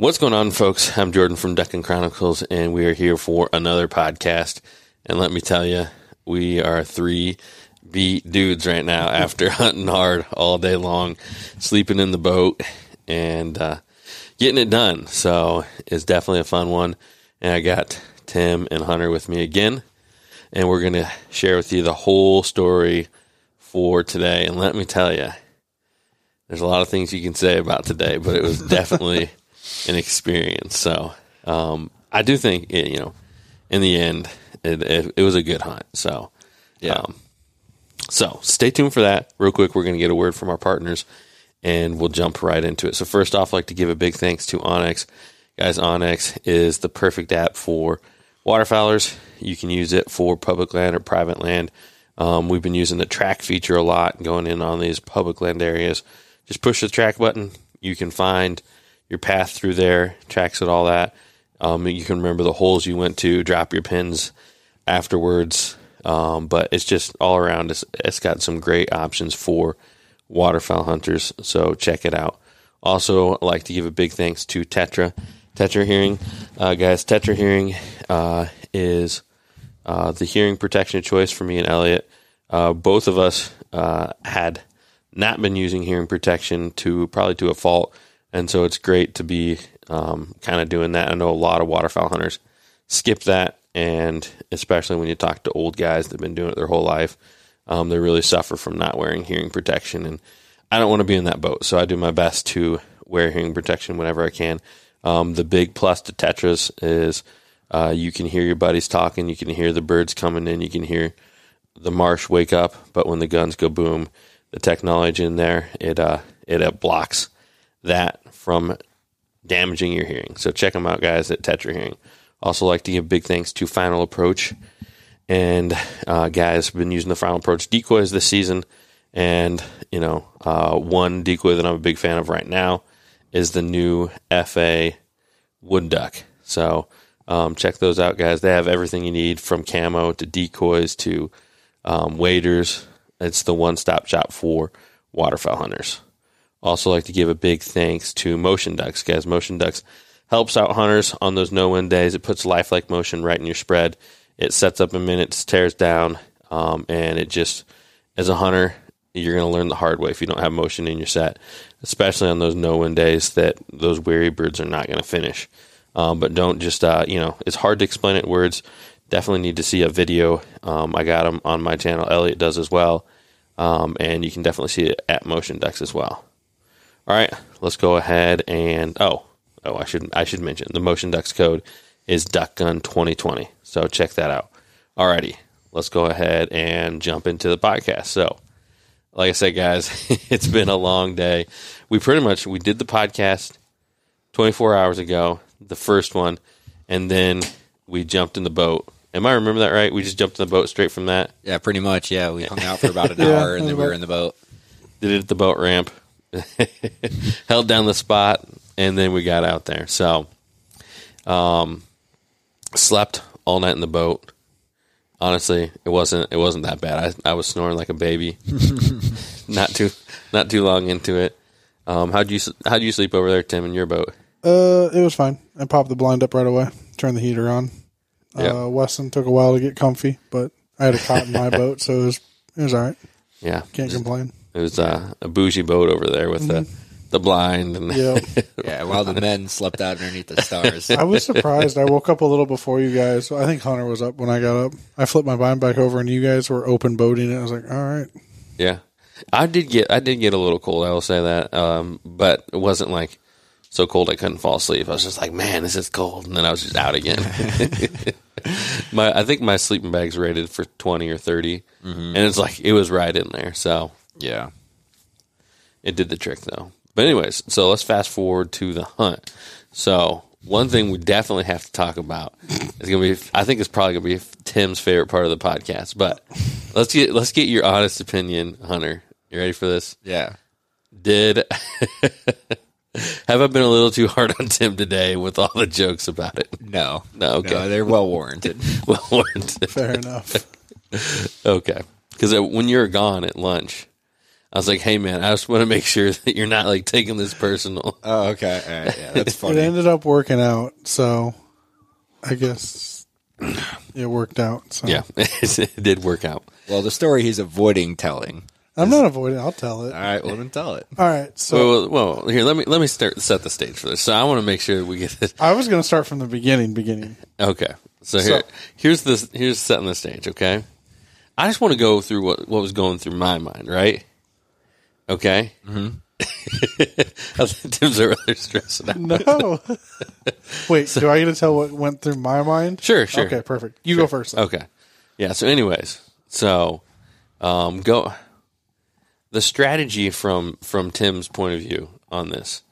What's going on, folks? I'm Jordan from Ducking Chronicles, and we are here for another podcast. And let me tell you, we are three beat dudes right now after hunting hard all day long, sleeping in the boat, and uh, getting it done. So it's definitely a fun one. And I got Tim and Hunter with me again, and we're going to share with you the whole story for today. And let me tell you, there's a lot of things you can say about today, but it was definitely an experience. So um, I do think, it, you know, in the end, it, it, it was a good hunt. So, Yeah. Um, so stay tuned for that. Real quick, we're going to get a word from our partners and we'll jump right into it. So, first off, I'd like to give a big thanks to onX. Guys, onX is the perfect app for waterfowlers. You can use it for public land or private land. Um, we've been using the track feature a lot going in on these public land areas. Just push the track button. You can find your path through there, tracks it, all that. Um, you can remember the holes you went to, drop your pins afterwards. Um, but it's just all around. It's, it's got some great options for waterfowl hunters. So check it out. Also, I'd like to give a big thanks to Tetra. Tetra Hearing, uh, guys. Tetra Hearing uh, is uh, the hearing protection of choice for me and Elliot. Uh, both of us uh, had not been using hearing protection to probably to a fault, and so it's great to be um, kind of doing that. I know a lot of waterfowl hunters skip that, and especially when you talk to old guys that've been doing it their whole life, um, they really suffer from not wearing hearing protection. And I don't want to be in that boat, so I do my best to wear hearing protection whenever I can. Um, the big plus to Tetras is uh, you can hear your buddies talking, you can hear the birds coming in, you can hear the marsh wake up, but when the guns go boom, the technology in there it uh, it uh, blocks that from damaging your hearing. So check them out, guys, at Tetra Hearing. Also, like to give big thanks to Final Approach, and uh, guys, have been using the Final Approach decoys this season, and you know, uh, one decoy that I'm a big fan of right now is the new FA Wood Duck. So um, check those out, guys. They have everything you need from camo to decoys to um, waders. It's the one stop shop for waterfowl hunters. Also, like to give a big thanks to Motion Ducks, guys. Motion Ducks helps out hunters on those no wind days. It puts lifelike motion right in your spread. It sets up in minutes, tears down, um, and it just, as a hunter, you're going to learn the hard way if you don't have motion in your set, especially on those no wind days that those weary birds are not going to finish. Um, but don't just, uh, you know, it's hard to explain it in words. Definitely need to see a video. Um, I got them on my channel. Elliot does as well. Um, and you can definitely see it at Motion Ducks as well. All right, let's go ahead and oh, oh, I should I should mention the Motion Ducks code is DuckGun 2020. So check that out. Alrighty, let's go ahead and jump into the podcast. So, like I said, guys, it's been a long day. We pretty much we did the podcast 24 hours ago, the first one, and then we jumped in the boat. Am I remember that right? We just jumped in the boat straight from that. Yeah, pretty much. Yeah, we hung out for about an Yeah, hour and then we were in the boat. did it at the boat ramp, held down the spot, and then we got out there. So, um, slept all night in the boat. Honestly, it wasn't it wasn't that bad. I I was snoring like a baby. not too not too long into it. Um, how'd you how'd you sleep over there, Tim, in your boat? Uh, it was fine. I popped the blind up right away. Turned the heater on. Yeah. Uh, Weston took a while to get comfy, but I had a cot in my boat, so it was it was all right. Yeah, Can't complain. It was uh, a bougie boat over there with the the blind and Yeah, Yeah, while the men slept out underneath the stars. I was surprised. I woke up a little before you guys. I think Hunter was up when I got up. I flipped my blind back over, and you guys were open boating it. I was like, all right. Yeah, I did get I did get a little cold. I will say that, um, but it wasn't like so cold I couldn't fall asleep. I was just like, man, this is cold, and then I was just out again. my I think my sleeping bag's rated for twenty or 30 and it's like it was right in there. So yeah. it did the trick though. But anyways, so let's fast forward to the hunt. So one thing we definitely have to talk about is gonna be I think it's probably gonna be Tim's favorite part of the podcast. But let's get let's get your honest opinion, Hunter. You ready for this? Yeah. Did have I been a little too hard on Tim today with all the jokes about it? No. No, okay. No, they're well warranted. Well warranted. Fair enough. Okay, because uh, when you're gone at lunch, I was like, "Hey, man, I just want to make sure that you're not like taking this personal." Oh, okay. All right. Yeah, that's It ended up working out, so I guess it worked out. So Yeah, it did work out. well, the story he's avoiding telling. I'm not avoiding. I'll tell it. All right, well then tell it. All right. So Well, well, here let me let me start set the stage for this. So I want to make sure we get this. I was going to start from the beginning. Beginning. Okay, so here So- here's the here's setting the stage. Okay, I just want to go through what what was going through my mind, right? Okay. Mm-hmm. Tim's there stressing out. No. Wait. do I get to tell what went through my mind? Sure, sure. Okay. Perfect. You go first. then. Okay. Yeah. So, anyways, so um, go the strategy from from Tim's point of view on this.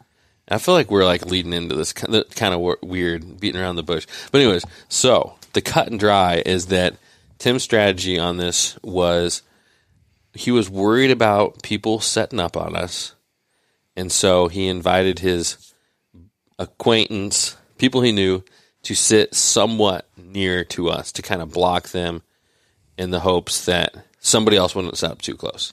I feel like we're like leading into this kind of weird, beating around the bush. But anyways, so the cut and dry is that Tim's strategy on this was he was worried about people setting up on us, and so he invited his acquaintance, people he knew, to sit somewhat near to us to kind of block them in the hopes that somebody else wouldn't set up too close.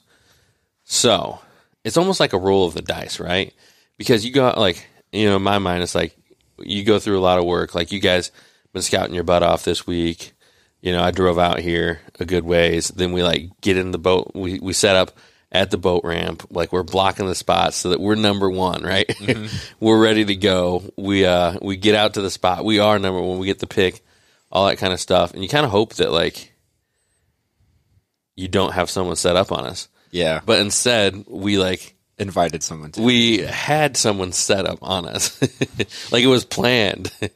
So it's almost like a roll of the dice, right? Because you go like you know, in my mind, it's like you go through a lot of work. Like you guys been scouting your butt off this week. You know, I drove out here a good ways. Then we like get in the boat. We we set up at the boat ramp. Like we're blocking the spot so that we're number one, right? we're ready to go. We uh we get out to the spot. We are number one. We get the pick, all that kind of stuff. And you kind of hope that like you don't have someone set up on us. Yeah, but But instead, we like invited someone to. we had someone set up on us, like it was planned, and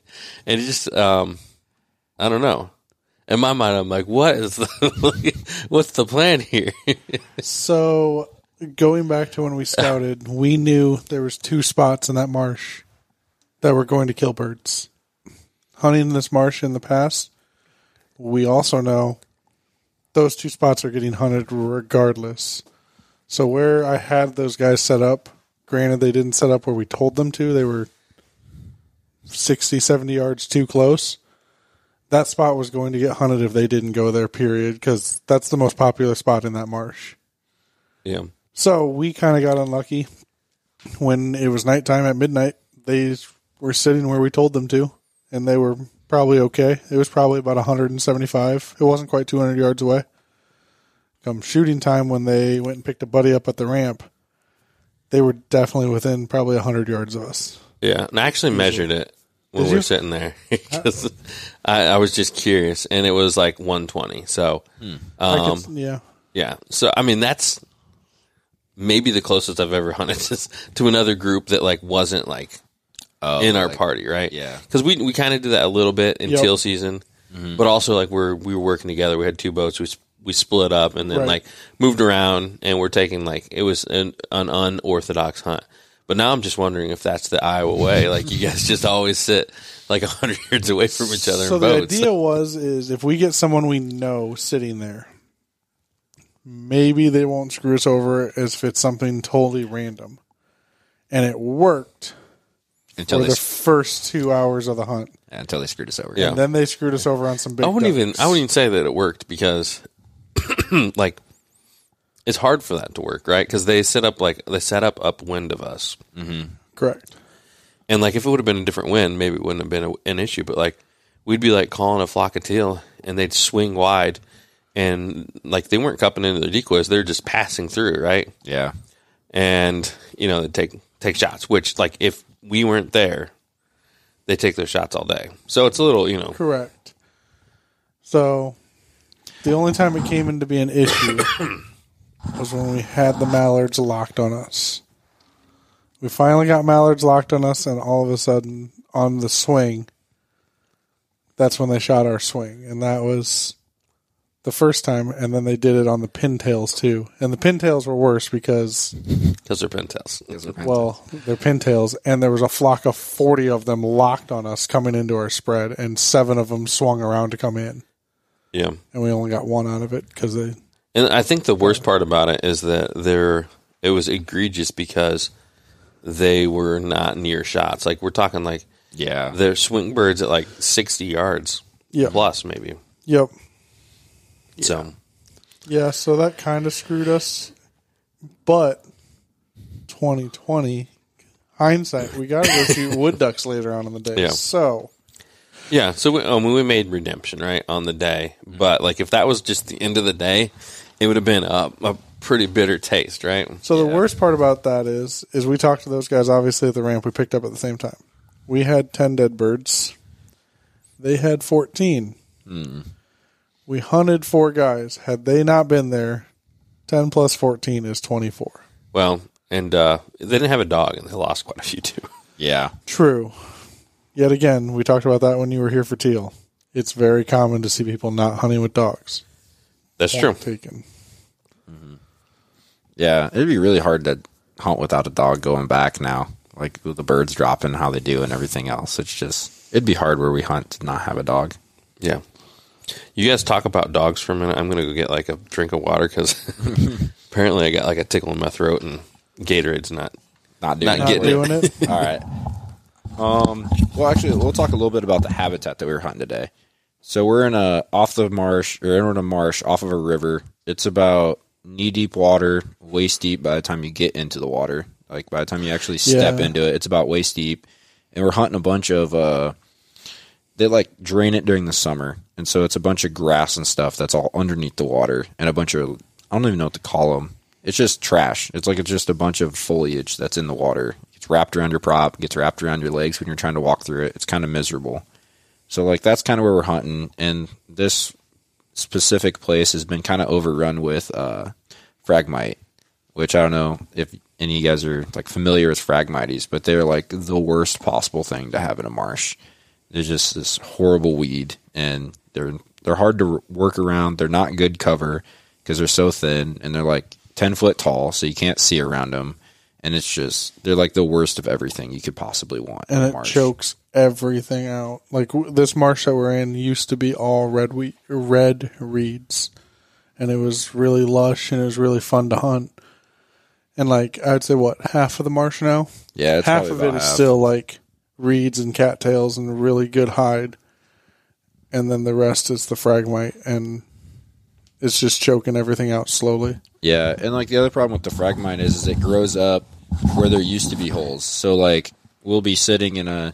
it just um, I don't know. In my mind, I'm like, what is the what's the plan here? So going back to when we scouted, we knew there was two spots in that marsh that were going to kill birds. Hunting this marsh in the past, we also know those two spots are getting hunted regardless. So where I had those guys set up, granted they didn't set up where we told them to, they were 60, 70 yards too close. That spot was going to get hunted if they didn't go there, period, because that's the most popular spot in that marsh. yeah, So we kind of got unlucky when it was nighttime at midnight. They were sitting where we told them to, and they were probably okay. It was probably about 175. It wasn't quite 200 yards away. Come shooting time when they went and picked a buddy up at the ramp, they were definitely within probably 100 yards of us. yeah. And I actually measured it when Did we were you? sitting there uh, 'Cause I, I was just curious, and it was like 120. So, hmm. I um, could, yeah. Yeah. So I mean that's maybe the closest I've ever hunted to, to another group that like wasn't like Oh, in our like- party, right? yeah. Because we we kind of did that a little bit in Yep. teal season, mm-hmm. but also like we're we were working together. We had two boats. We s- we split up and then Right. like moved around, and we're taking like it was an, an unorthodox hunt. But now I'm just wondering if that's the Iowa way. Like you guys just always sit like a hundred yards away from each other So the boats. idea was is if we get someone we know sitting there, maybe they won't screw us over as if it's something totally random. And it worked until for they the first two hours of the hunt. until they screwed us over. Yeah. And then they screwed us over on some big. I wouldn't even. I wouldn't even say that it worked because like it's hard for that to work, right? Because they set up like they set up upwind of us, mm-hmm. correct. and like if it would have been a different wind, maybe it wouldn't have been a, an issue. But like we'd be like calling a flock of teal, and they'd swing wide, and like they weren't cupping into their decoys; they're just passing through, right? Yeah. And you know they take take shots, which like if we weren't there, they take their shots all day. So it's a little, you know, Correct. So the only time it came into be an issue was when we had the mallards locked on us. We finally got mallards locked on us, and all of a sudden, on the swing, that's when they shot our swing, and that was the first time. And then they did it on the pintails too, and the pintails were worse because because they're pintails. well, they're pintails, and there was a flock of forty of them locked on us coming into our spread, and seven of them swung around to come in Yeah. and we only got one out of it because they And I think the worst part about it is that they're it was egregious because they were not near shots. Like we're talking like Yeah. they're swing birds at like sixty yards Yep. plus maybe. yep So yeah so that kind of screwed us But 2020 hindsight, we got to go shoot wood ducks later on in the day. Yeah. So Yeah, so we, um, we made redemption right on the day, but like if that was just the end of the day, it would have been a, a pretty bitter taste, right? So the worst part about that is, is we talked to those guys obviously at the ramp. We picked up at the same time. We had ten dead birds. They had fourteen. We hunted four guys. Had they not been there, ten plus fourteen is twenty four. Well, and uh, they didn't have a dog, and they lost quite a few too. Yeah. True. Yet again, we talked about that when you were here for teal. It's very common to see people not hunting with dogs. That's true. Point Taken. Yeah. It'd be really hard to hunt without a dog going back now. Like with the birds dropping, how they do, and everything else. It's just, it'd be hard where we hunt to not have a dog. Yeah. You guys talk about dogs for a minute. I'm gonna go get like a drink of water because apparently I got like a tickle in my throat, and Gatorade's not. Not doing Not Not getting it. doing it. All right. Um, well, actually, we'll talk a little bit about the habitat that we were hunting today. So we're in a off the marsh or in a marsh off of a river. It's about knee deep water, waist deep by the time you get into the water. Like by the time you actually step Yeah. into it, it's about waist deep. And we're hunting a bunch of uh they like drain it during the summer. And so it's a bunch of grass and stuff that's all underneath the water and a bunch of I don't even know what to call them. It's just trash. It's like it's just a bunch of foliage that's in the water. It's wrapped around your prop, gets wrapped around your legs when you're trying to walk through it. It's kind of miserable. So like that's kind of where we're hunting and this specific place has been kind of overrun with uh phragmite, which I don't know if any of you guys are like familiar with phragmites, but they're like the worst possible thing to have in a marsh. They're just this horrible weed, and they're they're hard to work around. They're not good cover because they're so thin, and they're like ten foot tall, so you can't see around them. And it's just they're like the worst of everything you could possibly want. and it marsh. chokes everything out. Like w- this marsh that we're in used to be all red wheat, red reeds, and it was really lush and it was really fun to hunt. And like I'd say, what half of the marsh now? Yeah, it's half of it about is still like reeds and cattails and really good hide, and then the rest is the phragmite, and it's just choking everything out slowly. Yeah, and like the other problem with the phragmite is, is it grows up where there used to be holes. So like we'll be sitting in a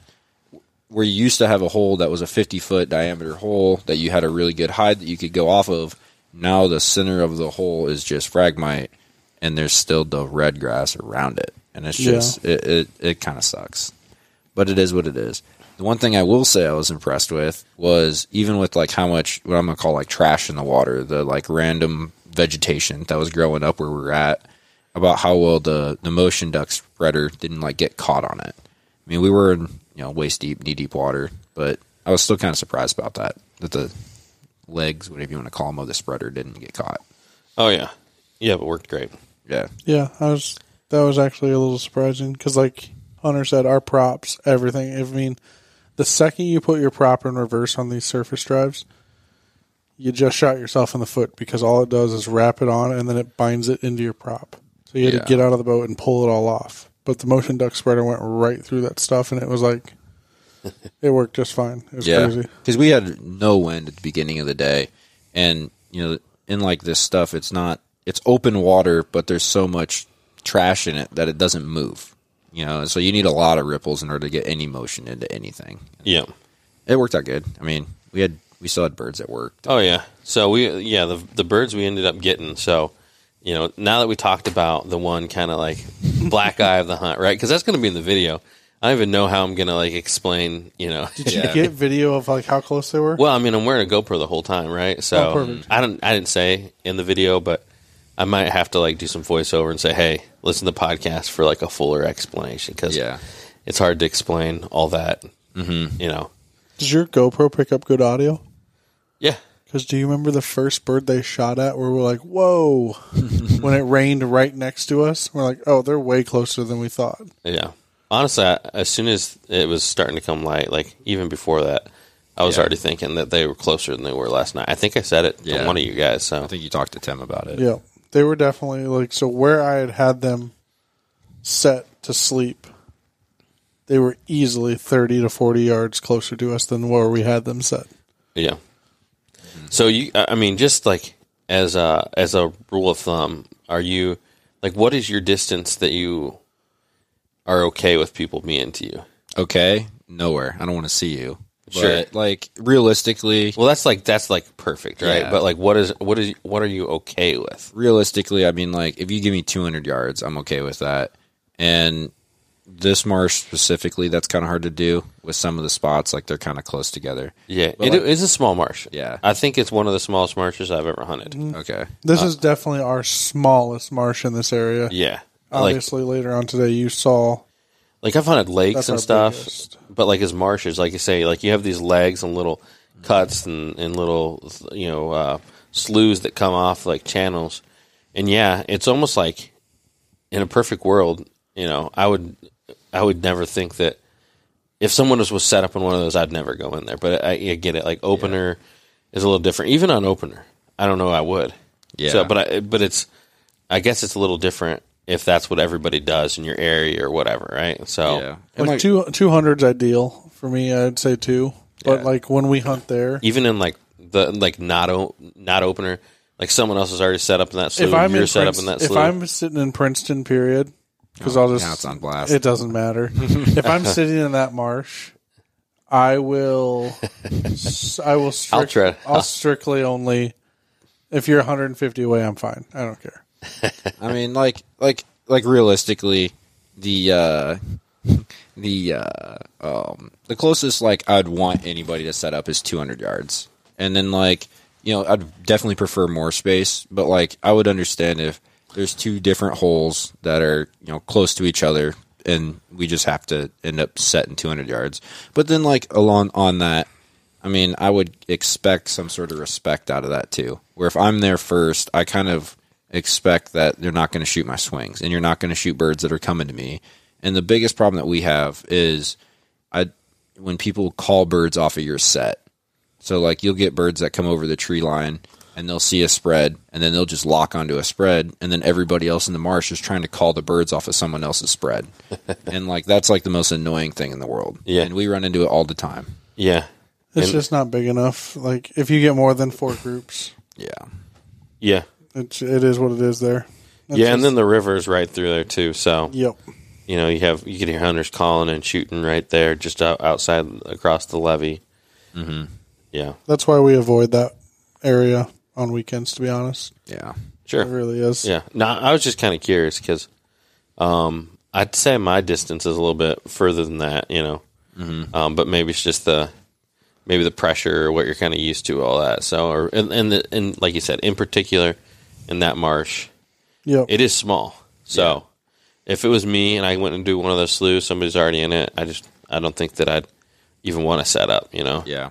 where you used to have a hole that was a 50 foot diameter hole that you had a really good hide that you could go off of. Now the center of the hole is just phragmite, and there's still the red grass around it, and it's Yeah. just it it, it kind of sucks, but it is what it is. The one thing I will say I was impressed with was even with like how much what I'm gonna call like trash in the water, the like random vegetation that was growing up where we're at, about how well the the motion duck spreader didn't like get caught on it. I mean, we were in you know waist deep, knee deep water, but I was still kind of surprised about that that the legs, whatever you want to call them, of the spreader didn't get caught. Oh yeah, yeah, but worked great. Yeah, Yeah, I was. That was actually a little surprising because, like Hunter said, our props, everything. I mean, the second you put your prop in reverse on these surface drives, you just shot yourself in the foot because all it does is wrap it on and then it binds it into your prop. So you had Yeah. to get out of the boat and pull it all off. But the motion duck spreader went right through that stuff, and it was like it worked just fine. It was yeah, crazy. because we had no wind at the beginning of the day, and you know, in like this stuff, it's not it's open water, but there's so much trash in it that it doesn't move. You know, so you need a lot of ripples in order to get any motion into anything. Yeah. It worked out good. I mean, we had we still had birds that worked. Oh yeah. So we yeah the the birds we ended up getting. So you know now that we talked about the one kind of like black eye of the hunt, right? Because that's going to be in the video. I don't even know how I'm going to like explain. You know. Did you Yeah. get video of like how close they were? Well, I mean, I'm wearing a GoPro the whole time, right? So Oh. I don't, I didn't say in the video, but I might have to like do some voiceover and say, "Hey, listen to the podcast for like a fuller explanation," because Yeah. it's hard to explain all that. Mm-hmm. You know, Does your GoPro pick up good audio? Yeah, Because do you remember the first bird they shot at where we're like, whoa, when it rained right next to us? We're like, oh, they're way closer than we thought. yeah. Honestly, I, as soon as it was starting to come light, like even before that, I was Yeah. already thinking that they were closer than they were last night. I think I said it Yeah. to one of you guys. So I think you talked to Tim about it. Yeah. They were definitely like, so where I had had them set to sleep, they were easily 30 to 40 yards closer to us than where we had them set. Yeah. So you, I mean, just like as a as a rule of thumb, are you like what is your distance that you are okay with people being to you? Okay, nowhere. I don't want to see you. Sure. But, like realistically, Well, that's like that's like perfect, right? Yeah. But like, what is what is what are you okay with? realistically, I mean, like if you give me 200 yards, I'm okay with that. And this marsh specifically, that's kind of hard to do with some of the spots. Like they're kind of close together. Yeah, But, it like- is a small marsh. Yeah. I think it's one of the smallest marshes I've ever hunted. Okay. This is definitely our smallest marsh in this area. Yeah, like Obviously, later on today, you saw like I've hunted lakes and stuff, biggest. but like as marshes, like you say, like you have these legs and little cuts and, and little you know uh, sloughs that come off like channels, and yeah, it's almost like in a perfect world, you know, I would I would never think that if someone was, was set up in one of those, I'd never go in there. But I, I get it. Like opener is a little different, even on opener. I don't know. I would. Yeah. So, but I, but it's, I guess it's a little different if that's what everybody does in your area or whatever, right? So, Yeah. Like, like, two two hundred's ideal for me. I'd say two, but Yeah. like when we hunt there, even in like the like not o- not opener, like someone else is already set up in that slough. if I'm you're in set up in that if. I'm sitting in Princeton, period, because I'll just now it's on blast. It doesn't matter. if I'm sitting in that marsh, I will. I will. Strict, I'll. I'll strictly only. If you're 150 away, I'm fine. I don't care. I mean, like, like, like realistically, the uh, the uh, um, the closest like I'd want anybody to set up is 200 yards, and then like you know I'd definitely prefer more space, but like I would understand if there's two different holes that are you know close to each other, and we just have to end up setting 200 yards. But then like along on that, I mean, I would expect some sort of respect out of that too. Where if I'm there first, I kind of expect that they're not going to shoot my swings and you're not going to shoot birds that are coming to me. And the biggest problem that we have is I when people call birds off of your set. So like you'll get birds that come over the tree line and they'll see a spread and then they'll just lock onto a spread and then everybody else in the marsh is trying to call the birds off of someone else's spread. and like that's like the most annoying thing in the world. Yeah. And we run into it all the time. yeah, It's And- just not big enough. Like if you get more than four groups, Yeah. yeah, it's it is what it is. There. That's yeah, and then the river is right through there too. So Yep. you know you have you can hear hunters calling and shooting right there, just out, outside across the levee. Mm-hmm. Yeah, That's why we avoid that area on weekends. To be honest, Yeah. sure. it really is. Yeah. No, I was just kind of curious because um, I'd say my distance is a little bit further than that, you know. Mm-hmm. Um, but maybe it's just the maybe the pressure or what you're kind of used to, all that. So, or and and, the, and like you said, in particular, in that marsh, Yep. it is small. So, if it was me and I went and do one of those sloughs, somebody's already in it. I just I don't think that I'd even want to set up. You know, Yeah.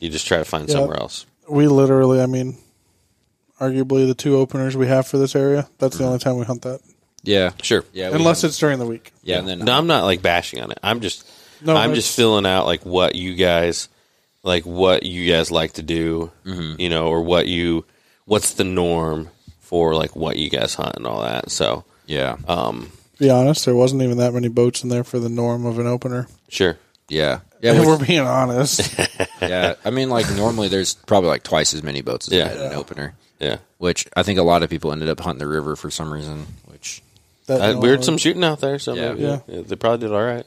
you just try to find Yeah. somewhere else. we literally, I mean, arguably the two openers we have for this area. That's the only time we hunt that, Yeah. Sure. Yeah. we unless it's during the week. yeah, and then No, I'm not like bashing on it. I'm just No, I'm that's- just filling out like what you guys like what you guys like to do, Mm-hmm. you know, or what you what's the norm for like what you guys hunt and all that. So, yeah. um To be honest, there wasn't even that many boats in there for the norm of an opener. sure. yeah. Yeah. if which- we're being honest. yeah. I mean, like normally there's probably like twice as many boats as Yeah. we had in an opener, Yeah. which I think a lot of people ended up hunting the river for some reason. Which That uh, I, we heard some shooting out there, so Yeah. maybe Yeah. yeah, they probably did all right.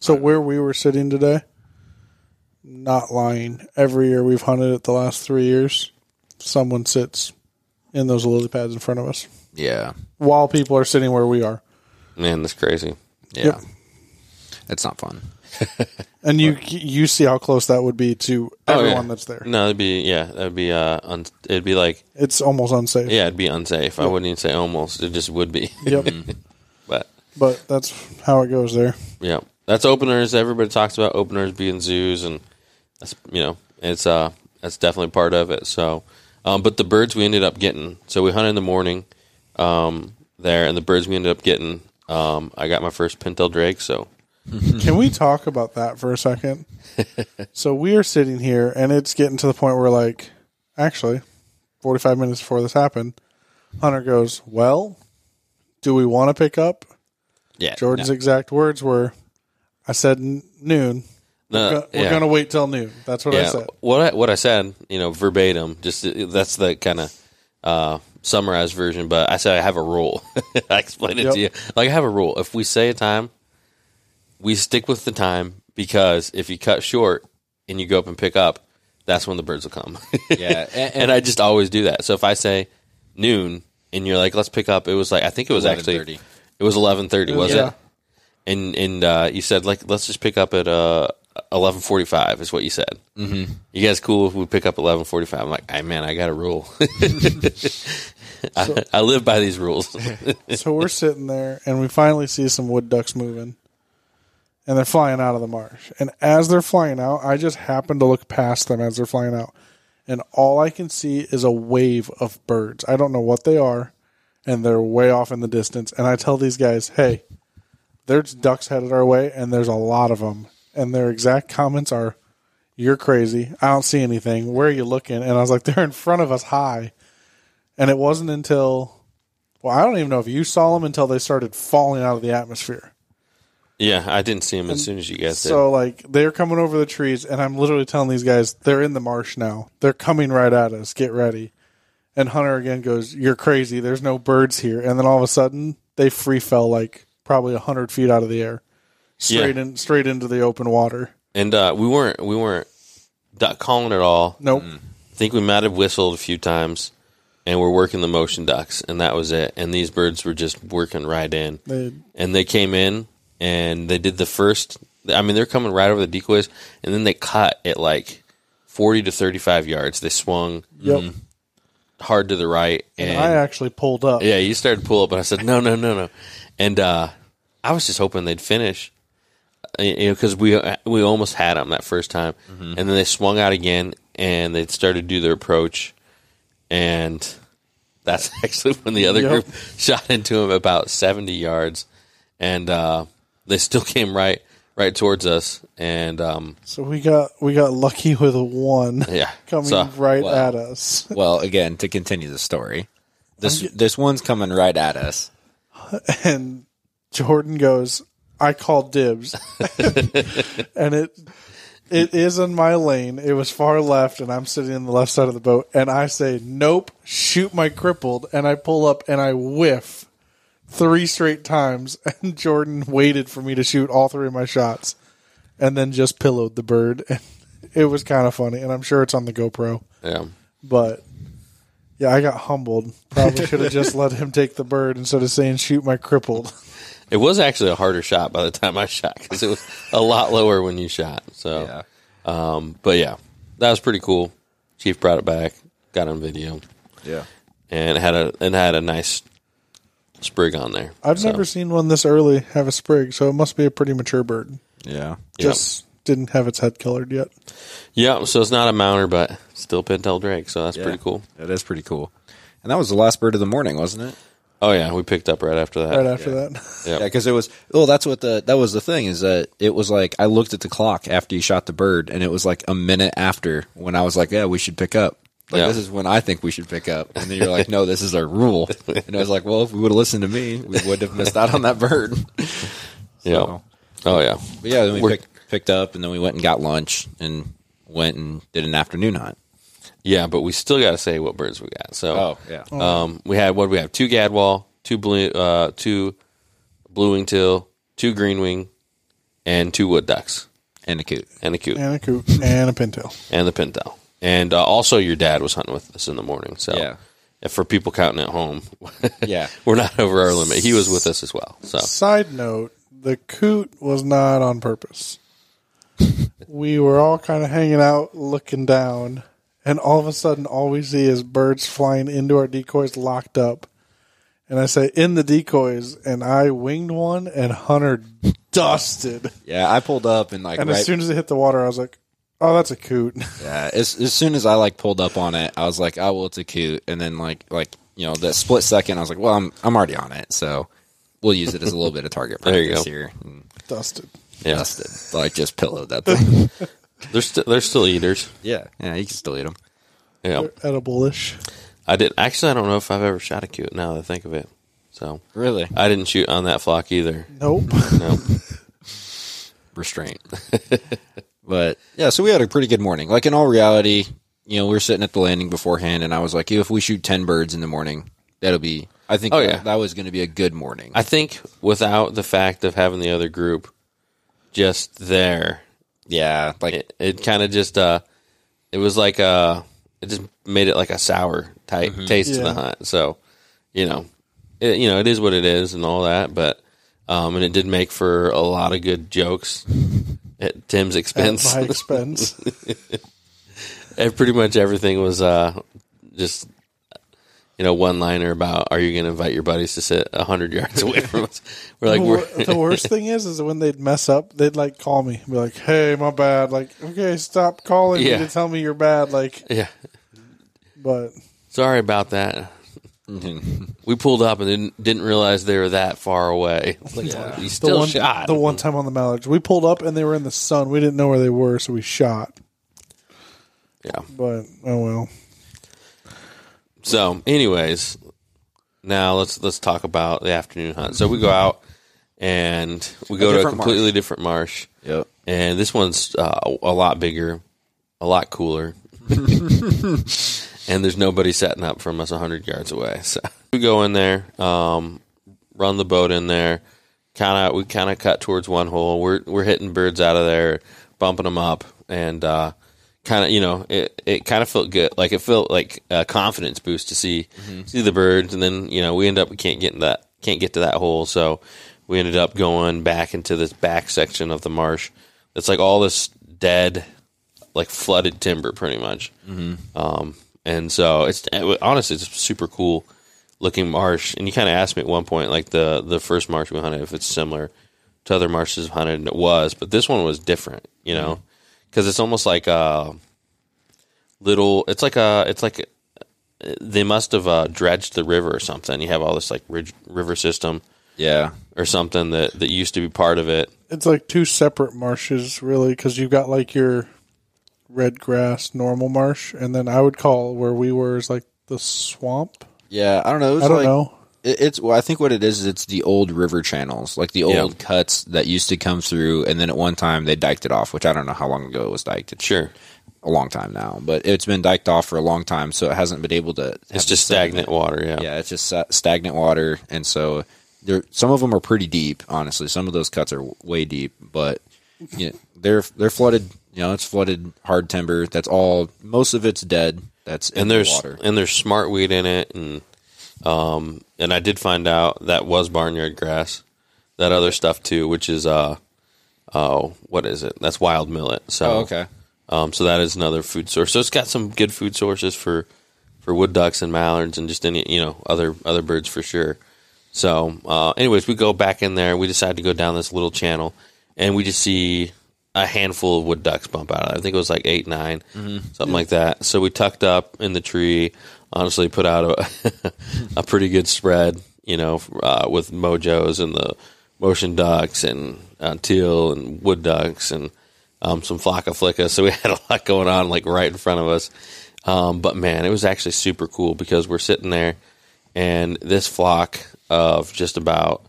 So where we were sitting today, not lying. Every year we've hunted it the last three years, someone sits in those lily pads in front of us yeah, while people are sitting where we are, Man, that's crazy. yeah, Yep. it's not fun. and you you see how close that would be to Oh, everyone yeah. that's there. No, it'd be yeah, that'd be uh un, it'd be like It's almost unsafe. yeah, it'd be unsafe. I wouldn't even say almost. It just would be. Yep. but but that's how it goes there. Yeah, that's openers. Everybody talks about openers being zoos, and that's you know it's uh that's definitely part of it. So, um, but the birds we ended up getting. So we hunted in the morning, um, there, and the birds we ended up getting. Um, I got my first pintail drake. So Can we talk about that for a second? so we are sitting here, and it's getting to the point where, like, actually, 45 minutes before this happened, Hunter goes, Well, do we want to pick up? yeah, Jordan's exact words were, I said n- noon. no, Go- We're going to wait till noon. That's what I said. what I, what I said, you know, verbatim. Just that's the kind of uh, summarized version, but I said I have a rule. I explained it to you. Like I have a rule. If we say a time, we stick with the time because if you cut short and you go up and pick up, that's when the birds will come. Yeah, and, and I just always do that. So if I say noon and you're like, let's pick up, it was like I think it was actually 11:30. it was eleven thirty, was Yeah. it? And and uh, you said like let's just pick up at uh eleven forty five is what you said. Mm-hmm. You guys cool if we pick up eleven forty five? I'm like, hey man, I got a rule. I, I live by these rules. so we're sitting there and we finally see some wood ducks moving and they're flying out of the marsh. And as they're flying out i just happen to look past them as they're flying out. And all i can see is a wave of birds. I don't know what they are and they're way off in the distance. And i tell these guys hey there's ducks headed our way and there's a lot of them and their exact comments are you're crazy. I don't see anything. Where are you looking? And i was like they're in front of us high. And it wasn't until well, I don't even know if you saw them until they started falling out of the atmosphere. Yeah, I didn't see him as soon as you guys did. So like they're coming over the trees, and I'm literally telling these guys they're in the marsh now. They're coming right at us. Get ready. And Hunter again goes, "You're crazy. There's no birds here." And then all of a sudden, they free fell like probably hundred feet out of the air, straight Yeah. in, straight into the open water. and uh, we weren't we weren't duck calling at all. Nope. I think we might have whistled a few times, and we're working the motion ducks, and that was it. And these birds were just working right in, They, and they came in and they did the first. I mean, they're coming right over the decoys, and then they cut at like forty to thirty-five yards. They swung yep. hard to the right, and, And I actually pulled up. yeah, you started to pull up, and I said, no, no, no, no, and uh, I was just hoping they'd finish. You know, because we we almost had them that first time, and then they swung out again, and they started to do their approach, and that's actually when the other Yep. group shot into them about seventy yards, and uh, they still came right right towards us, and um, So we got we got lucky with a one yeah, coming so, right wow. at us. well, again, to continue the story, this this one's coming right at us. and Jordan goes, "I called dibs," and it it is in my lane. It was far left, and I'm sitting in the left side of the boat, and I say, "Nope, shoot my crippled," and I pull up and I whiff three straight times, and Jordan waited for me to shoot all three of my shots, and then just pillowed the bird, and it was kind of funny, and I'm sure it's on the GoPro, yeah. but. Yeah, I got humbled. Probably should have just let him take the bird instead of saying shoot my crippled. It was actually a harder shot by the time I shot because it was a lot lower when you shot. So, Yeah. um, but yeah, that was pretty cool. Chief brought it back, got on video, Yeah. and it had a and had a nice sprig on there. I've So, never seen one this early have a sprig, so it must be a pretty mature bird. Yeah. yeah. Just didn't have its head colored yet. yeah. So it's not a mounter, but still pintail drake. So that's Yeah. pretty cool. That is pretty cool. And that was the last bird of the morning, wasn't it? Oh yeah, we picked up right after that. Right after that, Yeah. Yeah, because it was. Oh, that's what the that was the thing is that it was like I looked at the clock after you shot the bird, and it was like a minute after when I was like, "Yeah, we should pick up." Like Yeah. this is when I think we should pick up, and then you're like, "No, this is our rule." And I was like, "Well, if we would have listened to me, we would have missed out on that bird." Yeah. So- Oh yeah. But yeah, then we We're- picked picked up, and then we went and got lunch, and went and did an afternoon hunt. Yeah, but we still got to say what birds we got. So Oh yeah, Um, we had what do we have two gadwall, two blue, uh, two blue wing teal, two green wing, and two wood ducks, and a coot. and a coot, and a coot and a pintail. and the pintail. And uh, also, your dad was hunting with us in the morning. So, Yeah. if for people counting at home, Yeah. we're not over our limit. He was with us as well. So, Side note: the coot was not on purpose. we were all kind of hanging out, looking down, and all of a sudden, all we see is birds flying into our decoys, locked up. And I say, "In the decoys," and I winged one, and Hunter dusted. Yeah, I pulled up and like And right, as soon as it hit the water, I was like, "Oh, that's a coot." Yeah, as as soon as I like pulled up on it, I was like, "Oh well, it's a coot," and then like like you know that split second, I was like, "Well, I'm I'm already on it, so we'll use it as a little bit of target There you practice go. here." And Dusted. yeah, dusted, like just pillowed that thing. they're still they're still eaters. yeah, yeah, you can still eat them. Yeah, Edible-ish. I did actually. I don't know if I've ever shot a coot. Now that I think of it, so Really I didn't shoot on that flock either. Nope. No, restraint, but yeah, so we had a pretty good morning. Like in all reality, you know, we were sitting at the landing beforehand, and I was like, "If we shoot ten birds in the morning, that'll be. I think Oh, that, yeah. that was going to be a good morning. I think without the fact of having the other group just there, yeah, like it, it kind of just uh, it was like a it just made it like a sour type taste to the hunt. So you know, it, you know, it is what it is and all that, but um, and it did make for a lot of good jokes at Tim's expense. At my expense. And pretty much everything was uh, just you know one liner about are you going to invite your buddies to sit hundred yards away from us? We're like the, we're the worst thing is, is when they'd mess up, they'd like call me, be like, "Hey, my bad." Like, okay, stop calling Yeah. me to tell me you're bad. Like, yeah. but Sorry about that. We pulled up and didn't didn't realize they were that far away. Like, You the still one, shot. the one time on the Mallards, we pulled up and they were in the sun. We didn't know where they were, so we shot. yeah. But oh well. So, anyways, now let's let's talk about the afternoon hunt. So we go out and we go to a completely marsh. different marsh, yep. and this one's uh, a lot bigger, a lot cooler, and there's nobody setting up from us hundred yards away. So we go in there, um, run the boat in there. Kind of, we kind of cut towards one hole. We're we're hitting birds out of there, bumping them up, and uh, kind of, you know, it it kind of felt good. Like it felt like a confidence boost to see see the birds, and then you know we end up we can't get in that can't get to that hole, so we ended up going back into this back section of the marsh. It's like all this dead, like flooded timber, pretty much. Um, and so it's honestly it's a super cool looking marsh. And you kind of asked me at one point, like the the first marsh we hunted, if it's similar to other marshes I've hunted, and it was, but this one was different, you know, because it's almost like a little. It's like a. It's like they must have uh, dredged the river or something. You have all this like ridge, river system Yeah. or something that that used to be part of it. It's like two separate marshes, really, because you've got like your red grass normal marsh, and then I would call where we were is like the swamp. Yeah. I don't know. It was I don't like, know. It, it's well, I think what it is is it's the old river channels, like the old Yeah. cuts that used to come through, and then at one time they diked it off, which I don't know how long ago it was diked. It's Sure, a long time now, but it's been diked off for a long time, so it hasn't been able to. it's just sediment. stagnant water. Yeah, Yeah, it's just sa- stagnant water, and so there. Some of them are pretty deep. Honestly, some of those cuts are way deep, but you know, they're they're flooded. You know, it's flooded hard timber. That's all. Most of it's dead. That's in and the there's water. and there's smartweed in it, and um, and I did find out that was barnyard grass, that other stuff too, which is uh, oh, what is it? That's wild millet. So Oh, okay. Um, so that is another food source. So it's got some good food sources for for wood ducks and mallards and just any you know other other birds for sure. So, uh, anyways, we go back in there. We decide to go down this little channel, and we just see a handful of wood ducks bump out. I think it was like eight, 9 something like that. So we tucked up in the tree. Honestly, put out a a pretty good spread, you know, uh, with mojos and the motion ducks and uh, teal and wood ducks and um, some flocka flicka. So we had a lot going on, like right in front of us. Um, but man, it was actually super cool because we're sitting there, and this flock of just about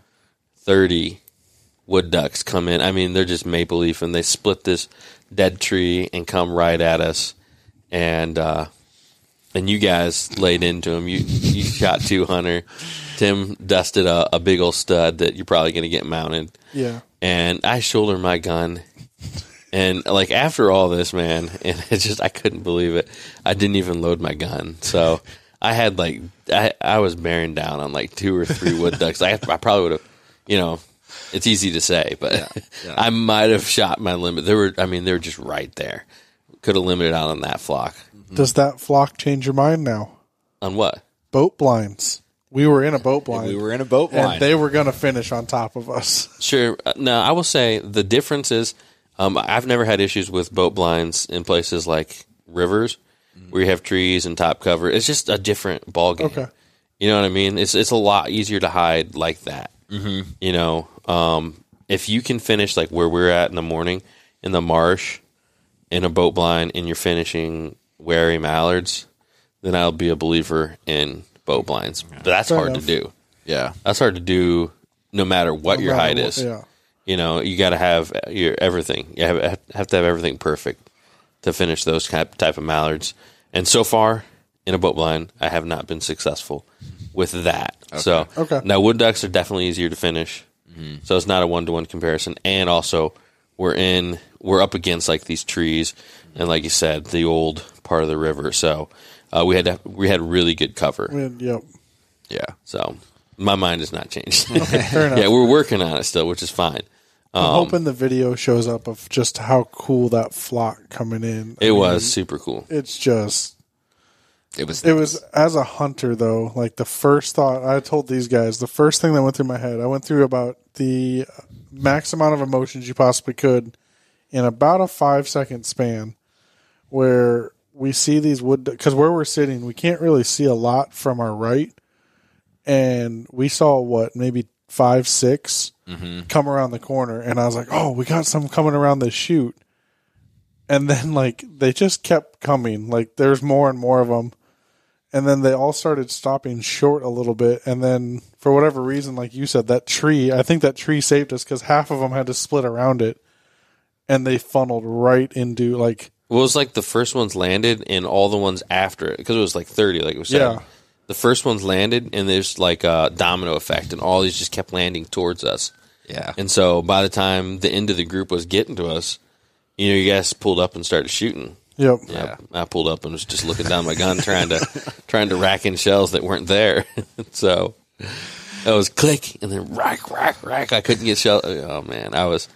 thirty wood ducks come in. I mean, they're just maple leaf, and they split this dead tree and come right at us. And uh, and you guys laid into them. You you shot two hunter. Tim dusted a, a big old stud that you're probably going to get mounted Yeah. and I shoulder my gun. And like after all this, man, and it's just I couldn't believe it. I didn't even load my gun, so I had like I, I was bearing down on like two or three wood ducks. I, I probably would have, you know, it's easy to say, but yeah. I might have shot my limit. There were, I mean, they were just right there. Could have limited out on that flock. Does that flock change your mind now? On what? Boat blinds. We were in a boat blind. we were in a boat blind. and they were going to finish on top of us. Sure. Uh, No, I will say the difference is um, I've never had issues with boat blinds in places like rivers where you have trees and top cover. It's just a different ball game. Okay. You know what I mean? It's it's a lot easier to hide like that. Mm-hmm. You know, um, if you can finish like where we're at in the morning in the marsh in a boat blind and you're finishing wary mallards, then I'll be a believer in boat blinds. But that's Fair hard enough. to do. yeah. That's hard to do no matter what your matter height what- is. Yeah. You know, you got to have your everything. You have have to have everything perfect to finish those type type of mallards. And so far, in a boat blind. I have not been successful with that. So Okay. now wood ducks are definitely easier to finish. So it's not a one to one comparison. And also we're in we're up against like these trees and like you said, the old part of the river. So uh, we had to, we had really good cover. And, yep. Yeah. So my mind has not changed. Fair enough. yeah, we're working on it still, which is fine. I'm Um, hoping the video shows up of just how cool that flock coming in. I It mean, was super cool. It's just It was. It was as a hunter though, like the first thought I told these guys, the first thing that went through my head, I went through about the max amount of emotions you possibly could in about a five second span where we see these wood because where we're sitting, we can't really see a lot from our right, and we saw what maybe five, 6 mm-hmm. come around the corner, and I was like, oh, we got some coming around this chute, and then like they just kept coming, like there's more and more of them and then they all started stopping short a little bit and then for whatever reason like you said that tree i think that tree saved us because half of them had to split around it and they funneled right into like Well, it was like the first ones landed and all the ones after it because it was like thirty, like we said. Yeah. The first ones landed and there's like a domino effect, and all these just kept landing towards us. yeah. And so by the time the end of the group was getting to us, you know, you guys pulled up and started shooting. Yep Yeah, I pulled up and was just looking down my gun, trying to trying to rack in shells that weren't there. so it was click and then rack, rack, rack. I couldn't get shell. Oh man, I was.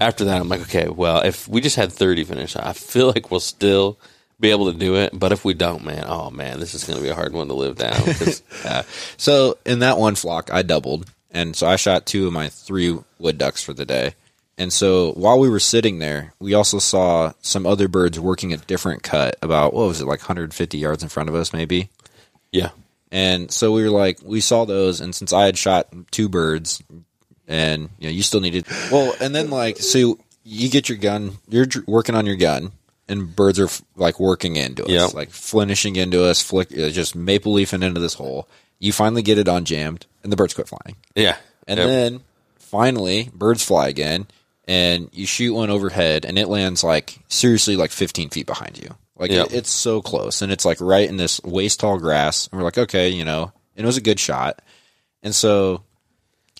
After that, I'm like, okay, well, if we just had 30 finish, I feel like we'll still be able to do it. But if we don't, man, oh man, this is going to be a hard one to live down. Yeah. Uh, so in that one flock, I doubled, and so I shot two of my three wood ducks for the day. And so while we were sitting there, we also saw some other birds working a different cut about what was it like 150 yards in front of us, maybe. yeah, And so we were like, we saw those, and since I had shot two birds, and you know, you still needed well, and then like, so you get your gun, you're working on your gun, and birds are like working into us, Yep. like flinishing into us, flick, uh, just maple leafing into this hole. You finally get it on jammed, and the birds quit flying, yeah, and Yep. then finally birds fly again, and you shoot one overhead, and it lands like seriously like 15 feet behind you. Like Yep. it, it's so close, and it's like right in this waist tall grass, and we're like, okay, you know, and it was a good shot, and so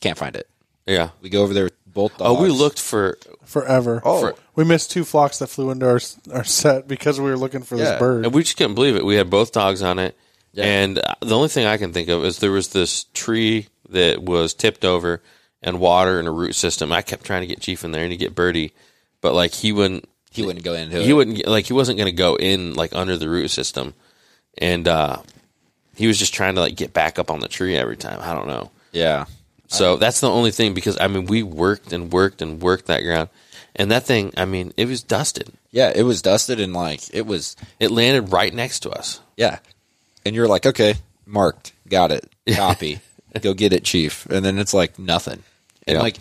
can't find it. yeah. We go over there with both dogs. Oh, we looked for forever Oh. we missed two flocks that flew into our our set because we were looking for Yeah. this bird And we just couldn't believe it. We had both dogs on it, Yeah. and uh, the only thing I can think of is there was this tree that was tipped over and water and a root system. I kept trying to get Chief in there and to get Birdie, but like he wouldn't. He wouldn't go into it. He wouldn't like he wasn't going to go in like under the root system, and uh, he was just trying to like get back up on the tree every time. I don't know. Yeah, So that's the only thing because I mean we worked and worked and worked that ground, and that thing I mean it was dusted. yeah. It was dusted and like it was. It landed right next to us. Yeah, and you're like, okay, marked, got it, copy, go get it, chief. And then it's like nothing. And Yeah. like,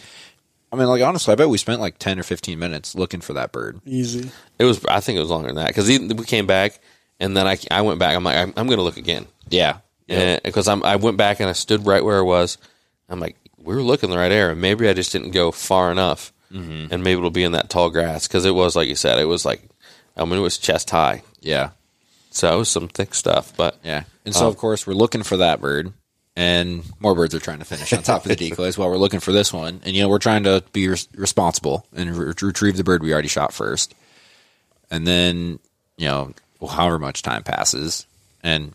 I mean, like honestly, I bet we spent like ten or fifteen minutes looking for that bird. easy It was. I think it was longer than that because we came back and then I, I went back. I'm like I'm, I'm going to look again Yeah, because I'm I went back and I stood right where I was. I'm like we were looking the right area. Maybe I just didn't go far enough, Mm-hmm. and maybe it'll be in that tall grass because it was like you said. It was like I mean it was chest high, yeah, so it was some thick stuff. But yeah. And so Oh. of course we're looking for that bird, and more birds are trying to finish on top of the decoys while we're looking for this one. And you know we're trying to be res- responsible and re- retrieve the bird we already shot first. And then you know, well, however much time passes, and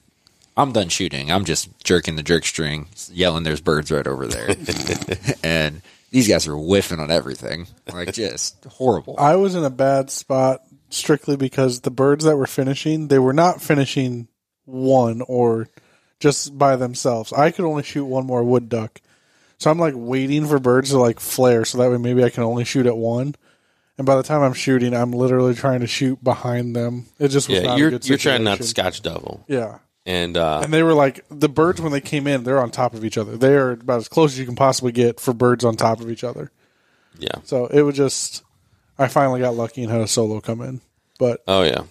I'm done shooting. I'm just jerking the jerk string, yelling, "There's birds right over there," and these guys are whiffing on everything, like just horrible. I was in a bad spot strictly because the birds that were finishing, they were not finishing one or just by themselves. I could only shoot one more wood duck. So I'm like waiting for birds to like flare so that way maybe I can only shoot at one. And by the time I'm shooting, I'm literally trying to shoot behind them. It just was yeah, not you're a good you're trying not to scotch double, Yeah. and uh, And they were like the birds when they came in, they're on top of each other. They are about as close as you can possibly get for birds on top of each other. yeah. So it was just I finally got lucky and had a solo come in. But Oh yeah.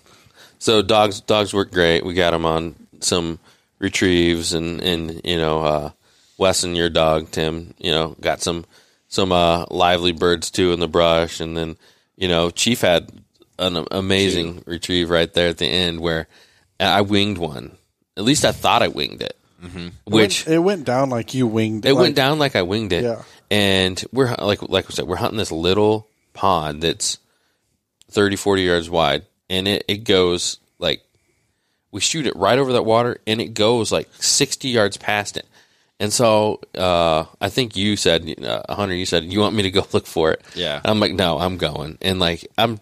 So dogs dogs work great. We got them on some retrieves and and you know uh, Wesson, your dog Tim, you know got some some uh, lively birds too in the brush, and then you know Chief had an amazing retrieve right there at the end where I winged one At least I thought I winged it. Which it went down like you winged. it like, went down like I winged it. Yeah. And we're like like we said, we're hunting this little pond that's 30, 40 yards wide, and it it goes like we shoot it right over that water, and it goes like sixty yards past it. And so uh, I think you said, uh, Hunter, you said you want me to go look for it. Yeah. And I'm like, no, I'm going. And like I'm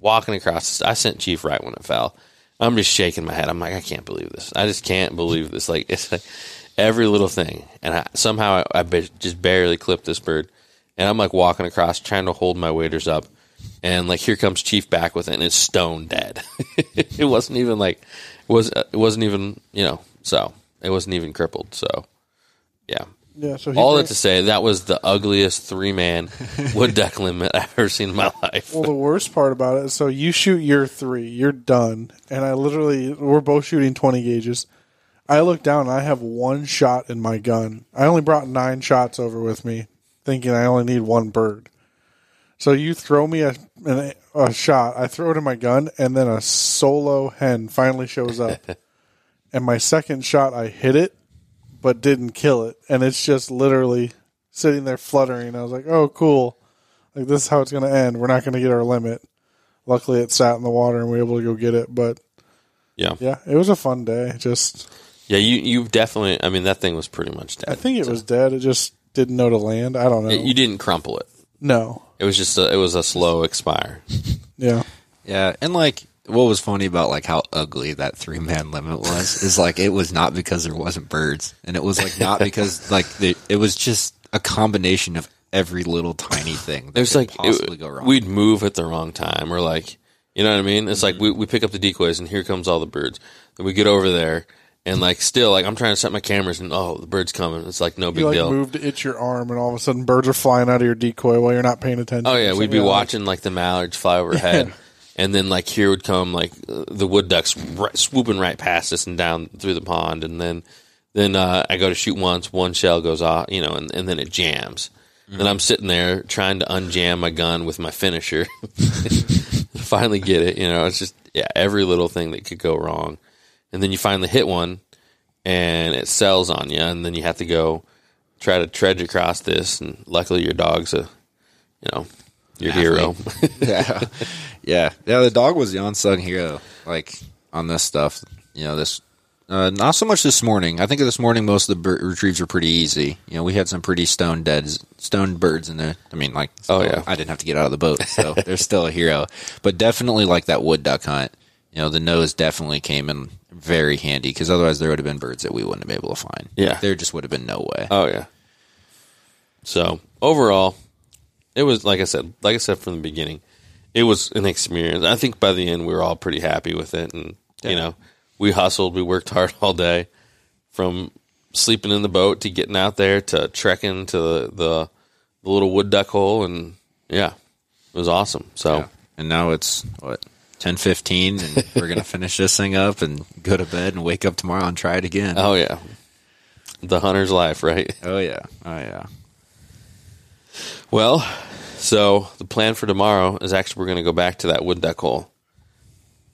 walking across. I sent Chief right when it fell. I'm just shaking my head. I'm like, I can't believe this. I just can't believe this. Like it's like every little thing, and I, somehow I, I just barely clipped this bird. And I'm like walking across, trying to hold my waders up, and like here comes Chief back with it, and it's stone dead. it wasn't even like was. Uh, it wasn't even you know. So it wasn't even crippled. So yeah. Yeah. So All that to say, that was the ugliest three man wood duck limit I've ever seen in my life. Well, the worst part about it is so you shoot your three, you're done, and I literally we're both shooting twenty gauges. I look down, I have one shot in my gun. I only brought nine shots over with me, thinking I only need one bird. So you throw me a an, a shot, I throw it in my gun, and then a solo hen finally shows up, and my second shot I hit it, but didn't kill it, and it's just literally sitting there fluttering. I was like, oh, cool. Like this is how it's going to end. We're not going to get our limit. Luckily, it sat in the water and we were able to go get it. But Yeah. yeah, it was a fun day. Just Yeah, you you definitely. I mean, that thing was pretty much dead. I think it was dead. It just didn't know to land. I don't know. It- you didn't crumple it. no. It was just a, it was a slow expire. Yeah. Yeah, and like what was funny about like how ugly that three man limit was is like it was not because there wasn't birds, and it was like not because like the, it was just a combination of every little tiny thing. That There's could like possibly it- go wrong. we'd move at the wrong time, or like you know what I mean. It's like mm-hmm. we we pick up the decoys, and here comes all the birds. Then we get over there, and like still like I'm trying to set my cameras, and oh the bird's coming. It's like no big like deal. move to itch your arm, and all of a sudden birds are flying out of your decoy while you're not paying attention. Oh yeah, we'd be like- watching like the mallards fly overhead, and then like here would come like uh, the wood ducks right, swooping right past us and down through the pond, and then then uh, I go to shoot once, one shell goes off, you know, and, and then it jams. Then I'm sitting there trying to unjam my gun with my finisher. finally get it, you know. It's just yeah, every little thing that could go wrong, and then you finally hit one, and it sells on you, and then you have to go try to trudge across this, and luckily your dog's a you know, your hero. yeah, yeah, yeah. The dog was the unsung hero, like on this stuff. You know, this uh, not so much this morning. I think this morning most of the bir- retrieves were pretty easy. You know, we had some pretty stone dead, stone birds in there. I mean, like, Oh, yeah. I didn't have to get out of the boat, so they're still a hero. But definitely like that wood duck hunt. You know, the nose definitely came in very handy because otherwise there would have been birds that we wouldn't have been able to find. Yeah. there just would have been no way. oh yeah. So overall, it was like I said, like I said from the beginning, it was an experience. I think by the end we were all pretty happy with it, and you know, we hustled, we worked hard all day, from sleeping in the boat to getting out there to trekking to the the, the little wood duck hole, and yeah, it was awesome. So. Yeah. And now it's what ten fifteen, and we're gonna finish this thing up and go to bed and wake up tomorrow and try it again. Oh yeah, the hunter's life, right? Oh yeah, oh yeah. Well, so the plan for tomorrow is actually we're going to go back to that wood duck hole.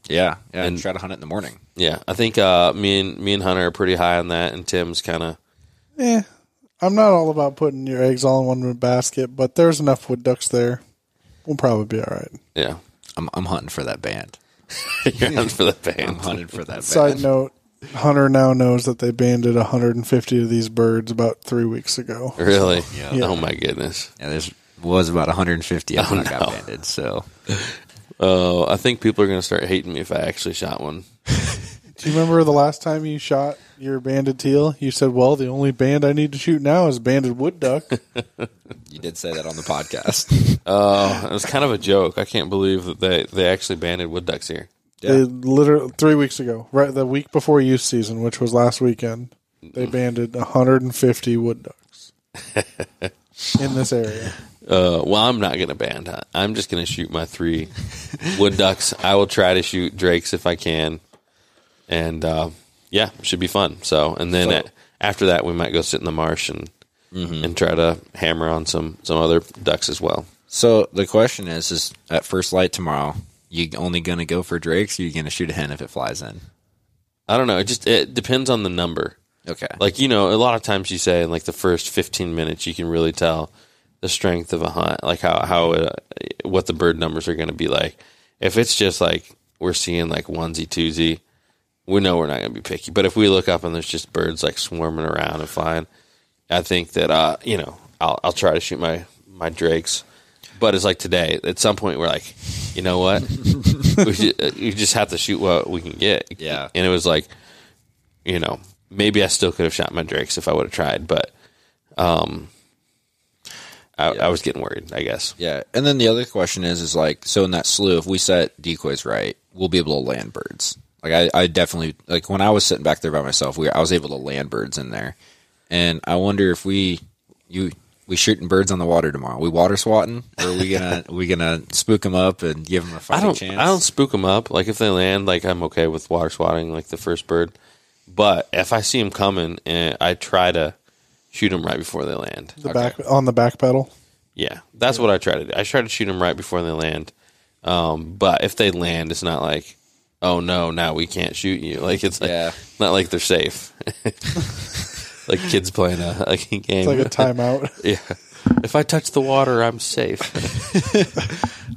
Yeah, yeah, and, And- try to hunt it in the morning. Yeah, I think uh, me and me and Hunter are pretty high on that, and Tim's kind of Yeah, I'm not all about putting your eggs all in one basket, but there's enough wood ducks there. We'll probably be all right. yeah. I'm I'm hunting for that band. You're hunting for the band. I'm hunting for that band. Side band. note: Hunter now knows that they banded 150 of these birds about three weeks ago. Really? Yeah. Oh my goodness. Yeah, there's was about 150 of oh, them Oh, that no. got banded. So Oh, I think people are going to start hating me if I actually shot one. Do you remember the last time you shot your banded teal? You said, "Well, the only band I need to shoot now is banded wood duck." you did say that on the podcast. Oh, it was kind of a joke. I can't believe that they they actually banded wood ducks here. They literally three weeks ago, right the week before youth season, which was last weekend, they banded 150 wood ducks in this area. Uh, well, I'm not going to band hunt. I'm just going to shoot my three wood ducks. I will try to shoot drakes if I can, and uh, yeah, it should be fun. So, and then So- at, after that, we might go sit in the marsh and and try to hammer on some some other ducks as well. so the question is: is at first light tomorrow, you only gonna go for drakes? Or you gonna shoot a hen if it flies in? I don't know. It just it depends on the number. Okay. Like you know, a lot of times you say in like the first fifteen minutes, you can really tell the strength of a hunt, like how how uh, what the bird numbers are going to be like. If it's just like we're seeing like onesie twosie, we know we're not going to be picky. But if we look up and there's just birds like swarming around and flying, I think that uh you know I'll I'll try to shoot my my drakes. But it's like today. At some point, we're like, you know what? we, should, uh, you just have to shoot what we can get. Yeah. And it was like, you know, maybe I still could have shot my drakes if I would have tried, but um, I, I was getting worried. I guess. Yeah, and then the other question is, is like, so in that slough, if we set decoys right, we'll be able to land birds. Like I, I definitely like when I was sitting back there by myself, we I was able to land birds in there, and I wonder if we, you, we shooting birds on the water tomorrow. We water swatting, or are we gonna we gonna spook them up and give them a I fighting don't. chance? I don't spook them up. Like if they land, like I'm okay with water swatting, like the first bird. But if I see them coming, and I try to shoot them right before they land. The back on the back pedal. Yeah, that's what I try to do. I try to shoot them right before they land. Um, but if they land, it's not like, oh no, now we can't shoot you. Like it's like, Yeah. not like they're safe. like kids playing a, a game. It's like a timeout. yeah. If I touch the water, I'm safe.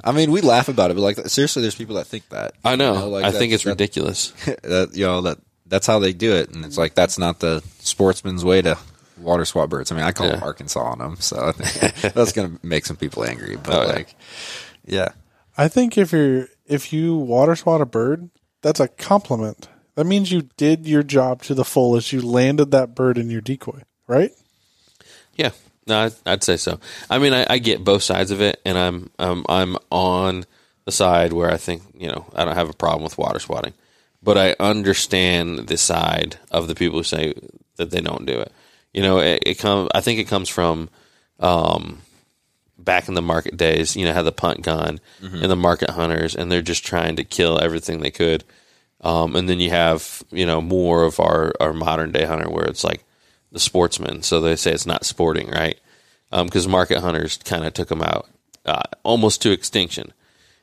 I mean, we laugh about it, but like seriously, there's people that think that. I know. You know, like I think it's that- ridiculous. that you know that that's how they do it, and it's like that's not the sportsman's way to water swat birds. I mean, I call Yeah. them Arkansas on them, so I think that's going to make some people angry. But Oh, yeah. like, yeah, I think if you're if you water swat a bird, that's a compliment. That means you did your job to the fullest. You landed that bird in your decoy, right? Yeah, no, I'd, say so. I mean, I, I get both sides of it, and I'm um, I'm on the side where I think you know I don't have a problem with water swatting, but I understand the side of the people who say that they don't do it. You know, it, it comes. I think it comes from um, back in the market days. You know, had the punt gun and the market hunters, and they're just trying to kill everything they could. Um, and then you have you know more of our our modern day hunter where it's like the sportsman. So they say it's not sporting, right? Because market hunters kind of took them out uh, almost to extinction.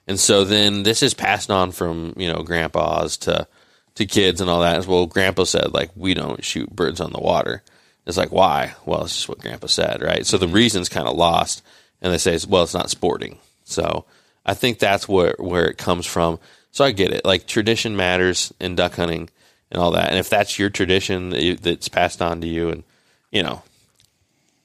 And so then this is passed on from you know grandpas to to kids and all that as well. Grandpa said like we don't shoot birds on the water. It's like why? Well, it's just what Grandpa said, right? So the reason's kind of lost, and they say well it's not sporting. So I think that's where where it comes from. So I get it. Like tradition matters in duck hunting and all that. And if that's your tradition that you, that's passed on to you, and you know,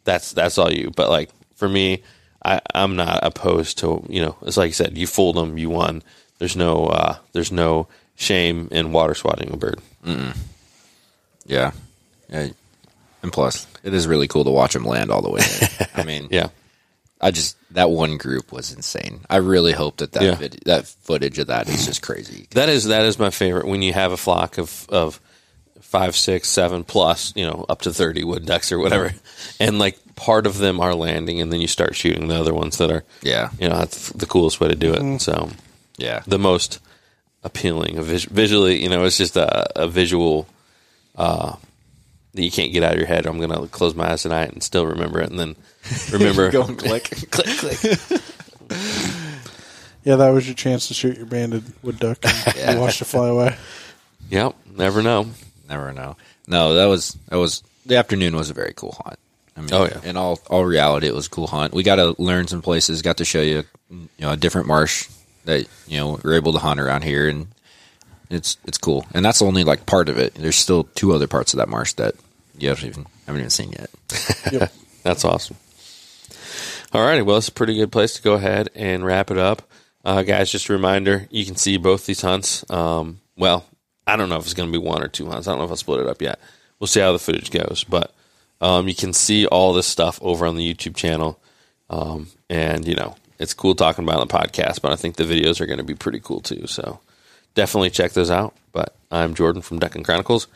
that's that's all you. But like for me, I, I'm not opposed to you know. It's like you said, you fooled them, you won. There's no uh, there's no shame in water swatting a bird. yeah, yeah. And plus, it is really cool to watch them land all the way. I mean, Yeah, I just that one group was insane. I really hope that that Yeah. vid- that footage of that is just crazy. that is that is my favorite. When you have a flock of of five, six, seven plus, you know, up to thirty wood ducks or whatever, and like part of them are landing, and then you start shooting the other ones that are, Yeah, you know, that's the coolest way to do it. So yeah, the most appealing vis- visually. You know, it's just a, a visual uh, that you can't get out of your head. I'm gonna close my eyes tonight and still remember it, and then remember Go and click. click, click. Yeah, that was your chance to shoot your banded wood duck. And Yeah. You watched it fly away. Yep, never know. Never know. No, that was that was the afternoon was a very cool hunt. I mean, Oh, yeah. In all all reality, it was a cool hunt. We got to learn some places. Got to show you, you know, a different marsh that you know we're able to hunt around here, and it's it's cool. And that's only like part of it. There's still two other parts of that marsh that haven't even haven't even seen yet. Yep. That's awesome. All righty, well, it's a pretty good place to go ahead and wrap it up, uh, guys. Just a reminder: you can see both these hunts. Um, well, I don't know if it's going to be one or two hunts. I don't know if I'll split it up yet. We'll see how the footage goes, but um, you can see all this stuff over on the YouTube channel. Um, and you know, it's cool talking about on the podcast, but I think the videos are going to be pretty cool too. So definitely check those out. But I'm Jordan from Duck and Chronicles,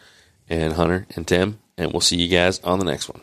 and Hunter and Tim, and we'll see you guys on the next one.